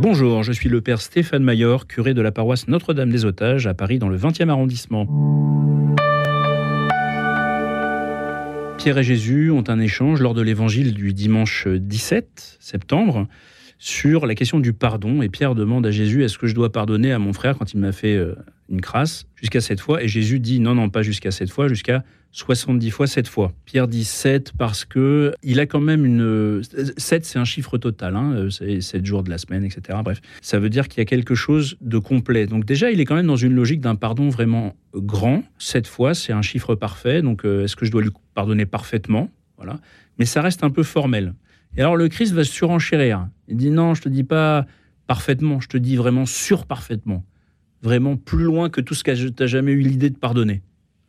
Bonjour, je suis le père Stéphane Mayor, curé de la paroisse Notre-Dame des Otages à Paris dans le 20e arrondissement. Pierre et Jésus ont un échange lors de l'évangile du dimanche 17 septembre sur la question du pardon. Et Pierre demande à Jésus Est-ce que je dois pardonner à mon frère quand il m'a fait euh, une crasse jusqu'à cette fois? Et Jésus dit Non, non, pas jusqu'à cette fois, jusqu'à 70 fois cette fois. Pierre dit 7 parce que il a quand même une. 7, c'est un chiffre total, hein, c'est 7 jours de la semaine, etc. Bref, ça veut dire qu'il y a quelque chose de complet. Donc, déjà, il est quand même dans une logique d'un pardon vraiment grand. 7 fois, c'est un chiffre parfait. Donc, euh, est-ce que je dois lui pardonner parfaitement? Voilà. Mais ça reste un peu formel. Et alors, le Christ va surenchérir. Il dit Non, je te dis pas parfaitement, je te dis vraiment surparfaitement. Vraiment plus loin que tout ce que tu jamais eu l'idée de pardonner.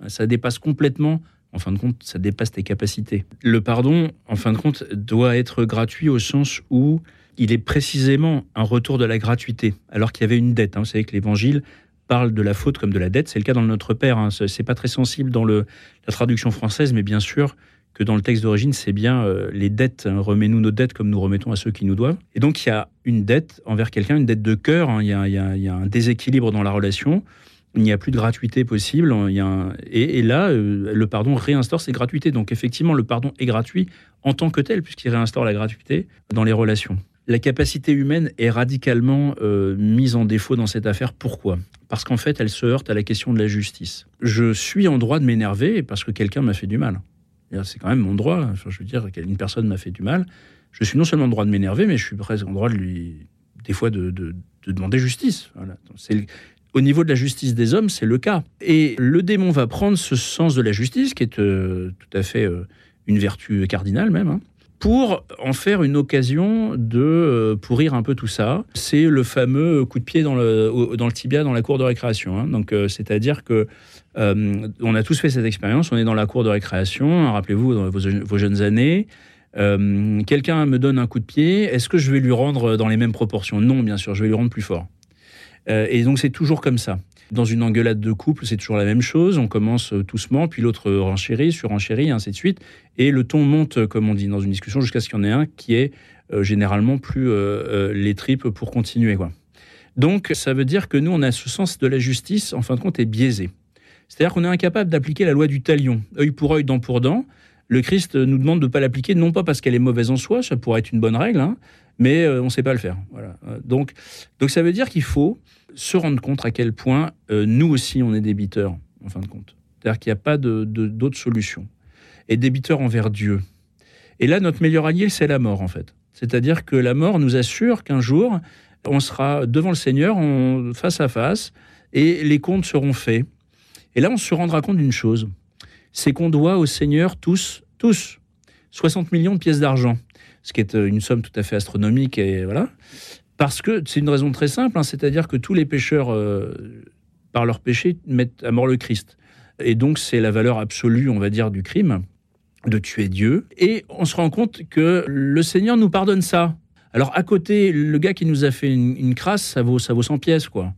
Ça dépasse complètement, en fin de compte, ça dépasse tes capacités. Le pardon, en fin de compte, doit être gratuit au sens où il est précisément un retour de la gratuité, alors qu'il y avait une dette. Hein. Vous savez que l'Évangile parle de la faute comme de la dette. C'est le cas dans Notre Père. Hein. C'est pas très sensible dans la traduction française, mais bien sûr que dans le texte d'origine, c'est bien euh, les dettes. Hein. Remets-nous nos dettes comme nous remettons à ceux qui nous doivent. Et donc, il y a une dette envers quelqu'un, une dette de cœur. Il, il, y a, un déséquilibre dans la relation il n'y a plus de gratuité possible. Il y a et, là, euh, le pardon réinstaure ses gratuités. Donc effectivement, le pardon est gratuit en tant que tel, puisqu'il réinstaure la gratuité dans les relations. La capacité humaine est radicalement euh, mise en défaut dans cette affaire. Pourquoi? Parce qu'en fait, elle se heurte à la question de la justice. Je suis en droit de m'énerver parce que quelqu'un m'a fait du mal. C'est quand même mon droit. je veux dire, qu'une personne m'a fait du mal. Je suis non seulement en droit de m'énerver, mais je suis presque en droit de lui, des fois, de, demander justice. Voilà. Au niveau de la justice des hommes, c'est le cas. Et le démon va prendre ce sens de la justice, qui est euh, tout à fait euh, une vertu cardinale même, hein, pour en faire une occasion de euh, pourrir un peu tout ça. C'est le fameux coup de pied dans le, tibia dans la cour de récréation. Hein. Donc, c'est-à-dire que on a tous fait cette expérience. On est dans la cour de récréation. Rappelez-vous dans vos, jeunes années. Quelqu'un me donne un coup de pied. Est-ce que je vais lui rendre dans les mêmes proportions? Non, bien sûr. Je vais lui rendre plus fort. Euh, et donc c'est toujours comme ça. Dans une engueulade de couple, c'est toujours la même chose. On commence euh, doucement, puis l'autre renchérit, surenchérit, ainsi de suite. Et le ton monte, euh, comme on dit dans une discussion, jusqu'à ce qu'il y en ait un qui est généralement plus les tripes pour continuer. Quoi. Donc ça veut dire que nous, on a ce sens de la justice, en fin de compte, est biaisé. C'est-à-dire qu'on est incapable d'appliquer la loi du talion, œil pour œil, dent pour dent. Le Christ nous demande de ne pas l'appliquer, non pas parce qu'elle est mauvaise en soi, ça pourrait être une bonne règle, hein, mais on ne sait pas le faire. Voilà. Donc, donc ça veut dire qu'il faut se rendre compte à quel point euh, nous aussi, on est débiteurs, en fin de compte. C'est-à-dire qu'il n'y a pas d'autre solution. Et débiteurs envers Dieu. Et là, notre meilleur allié, c'est la mort, en fait. C'est-à-dire que la mort nous assure qu'un jour, on sera devant le Seigneur, face à face, et les comptes seront faits. Et là, on se rendra compte d'une chose, c'est qu'on doit au Seigneur tous, tous, 60 millions de pièces d'argent, ce qui est euh, une somme tout à fait astronomique, et voilà. Parce que c'est une raison très simple, hein, c'est-à-dire que tous les pécheurs, euh, par leur péché, mettent à mort le Christ. Et donc c'est la valeur absolue, on va dire, du crime, de tuer Dieu. Et on se rend compte que le Seigneur nous pardonne ça. Alors à côté, le gars qui nous a fait une, crasse, ça vaut, ça vaut 100 pièces, quoi.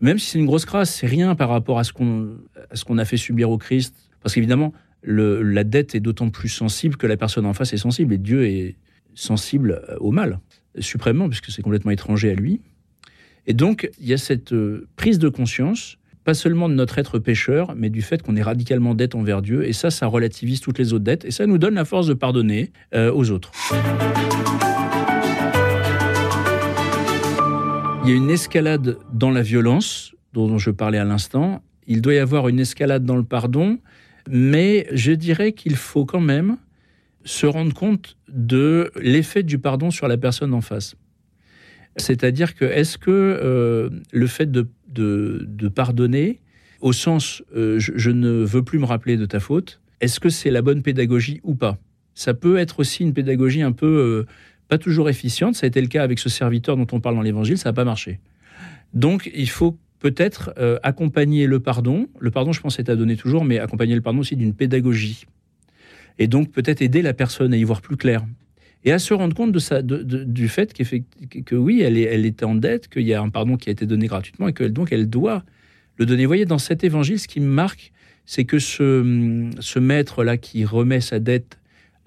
Même si c'est une grosse crasse, c'est rien par rapport à ce qu'on qu'on a fait subir au Christ. Parce qu'évidemment, la dette est d'autant plus sensible que la personne en face est sensible. Et Dieu est sensible au mal suprêmement, puisque c'est complètement étranger à lui. Et donc, il y a cette euh, prise de conscience, pas seulement de notre être pécheur, mais du fait qu'on est radicalement dette envers Dieu. Et ça, ça relativise toutes les autres dettes. Et ça nous donne la force de pardonner euh, aux autres. Il y a une escalade dans la violence, dont je parlais à l'instant. Il doit y avoir une escalade dans le pardon, mais je dirais qu'il faut quand même se rendre compte de l'effet du pardon sur la personne en face. C'est-à-dire que est-ce que euh, le fait de, de, pardonner, au sens euh, je, ne veux plus me rappeler de ta faute, est-ce que c'est la bonne pédagogie ou pas? Ça peut être aussi une pédagogie un peu euh, pas toujours efficiente. Ça a été le cas avec ce serviteur dont on parle dans l'Évangile, ça n'a pas marché. Donc il faut peut-être accompagner le pardon. Le pardon, je pense, est à donner toujours, mais accompagner le pardon aussi d'une pédagogie et donc peut-être aider la personne à y voir plus clair et à se rendre compte du fait que oui, elle est, est en dette, qu'il y a un pardon qui a été donné gratuitement et que donc elle doit le donner. Vous voyez, dans cet évangile, ce qui me marque, c'est que ce maître-là qui remet sa dette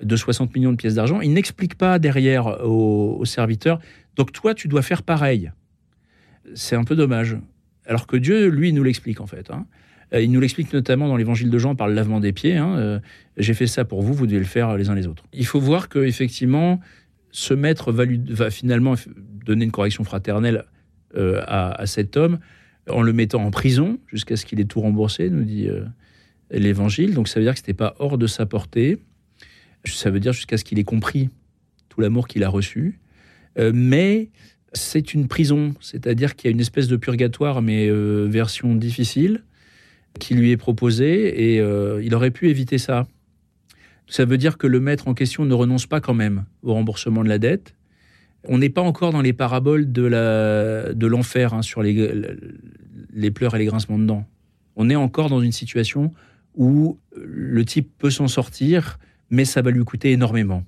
de 60 millions de pièces d'argent. Il n'explique pas derrière au, serviteur, donc toi, tu dois faire pareil. C'est un peu dommage. Alors que Dieu, lui, nous l'explique en fait. Hein. Euh, il nous l'explique notamment dans l'évangile de Jean par le lavement des pieds. Hein. Euh, j'ai fait ça pour vous, vous devez le faire les uns les autres. Il faut voir que effectivement, ce maître va, finalement donner une correction fraternelle euh, à, cet homme en le mettant en prison jusqu'à ce qu'il ait tout remboursé, nous dit l'évangile. Donc ça veut dire que ce n'était pas hors de sa portée. Ça veut dire jusqu'à ce qu'il ait compris tout l'amour qu'il a reçu. mais c'est une prison, c'est-à-dire qu'il y a une espèce de purgatoire, mais version difficile qui lui est proposé et euh, il aurait pu éviter ça. Ça veut dire que le maître en question ne renonce pas quand même au remboursement de la dette. On n'est pas encore dans les paraboles de l'enfer hein, sur les pleurs et les grincements de dents. On est encore dans une situation où le type peut s'en sortir, mais ça va lui coûter énormément.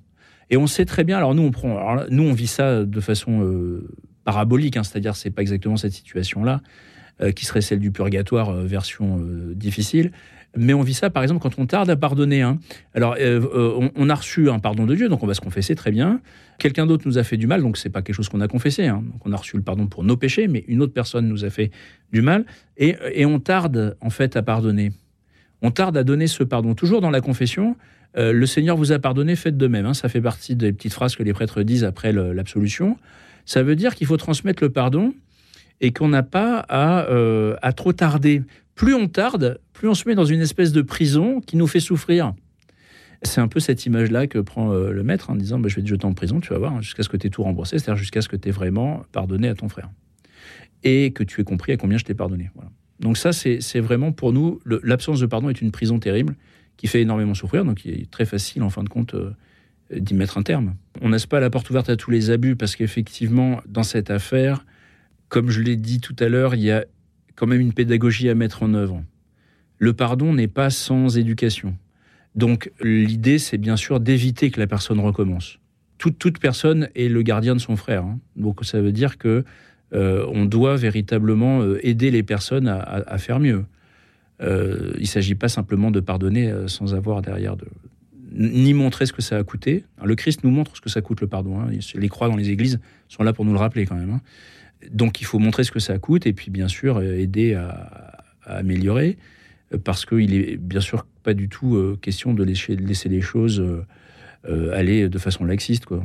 Et on sait très bien. Alors nous, on prend, nous, on vit ça de façon euh, parabolique, hein, c'est-à-dire c'est pas exactement cette situation-là. Euh, qui serait celle du purgatoire, euh, version difficile. Mais on vit ça, par exemple, quand on tarde à pardonner. Hein. Alors, on, a reçu un pardon de Dieu, donc on va se confesser très bien. Quelqu'un d'autre nous a fait du mal, donc c'est pas quelque chose qu'on a confessé. Hein. Donc on a reçu le pardon pour nos péchés, mais une autre personne nous a fait du mal, et on tarde en fait à pardonner. On tarde à donner ce pardon. Toujours dans la confession, le Seigneur vous a pardonné, faites de même. Hein. Ça fait partie des petites phrases que les prêtres disent après l'absolution. Ça veut dire qu'il faut transmettre le pardon et qu'on n'a pas euh, à, trop tarder. Plus on tarde, plus on se met dans une espèce de prison qui nous fait souffrir. C'est un peu cette image-là que prend euh, le maître en disant bah, Je vais te jeter en prison, tu vas voir, jusqu'à ce que tu aies tout remboursé, c'est-à-dire jusqu'à ce que tu aies vraiment pardonné à ton frère. Et que tu aies compris à combien je t'ai pardonné. Voilà. Donc, ça, c'est vraiment pour nous, l'absence de pardon est une prison terrible qui fait énormément souffrir, donc il est très facile, en fin de compte, euh, d'y mettre un terme. On n'a pas la porte ouverte à tous les abus parce qu'effectivement, dans cette affaire, comme je l'ai dit tout à l'heure, il y a quand même une pédagogie à mettre en œuvre. Le pardon n'est pas sans éducation. Donc l'idée, c'est bien sûr d'éviter que la personne recommence. Toute, toute, personne est le gardien de son frère. Hein. Donc ça veut dire que euh, on doit véritablement euh, aider les personnes à, faire mieux. Euh, il ne s'agit pas simplement de pardonner sans avoir derrière de, ni montrer ce que ça a coûté. Le Christ nous montre ce que ça coûte le pardon. Hein. Les croix dans les églises sont là pour nous le rappeler quand même. Hein. Donc il faut montrer ce que ça coûte et puis bien sûr euh, aider à, améliorer euh, parce qu'il est bien sûr pas du tout euh, question de laisser, les choses aller de façon laxiste. Quoi.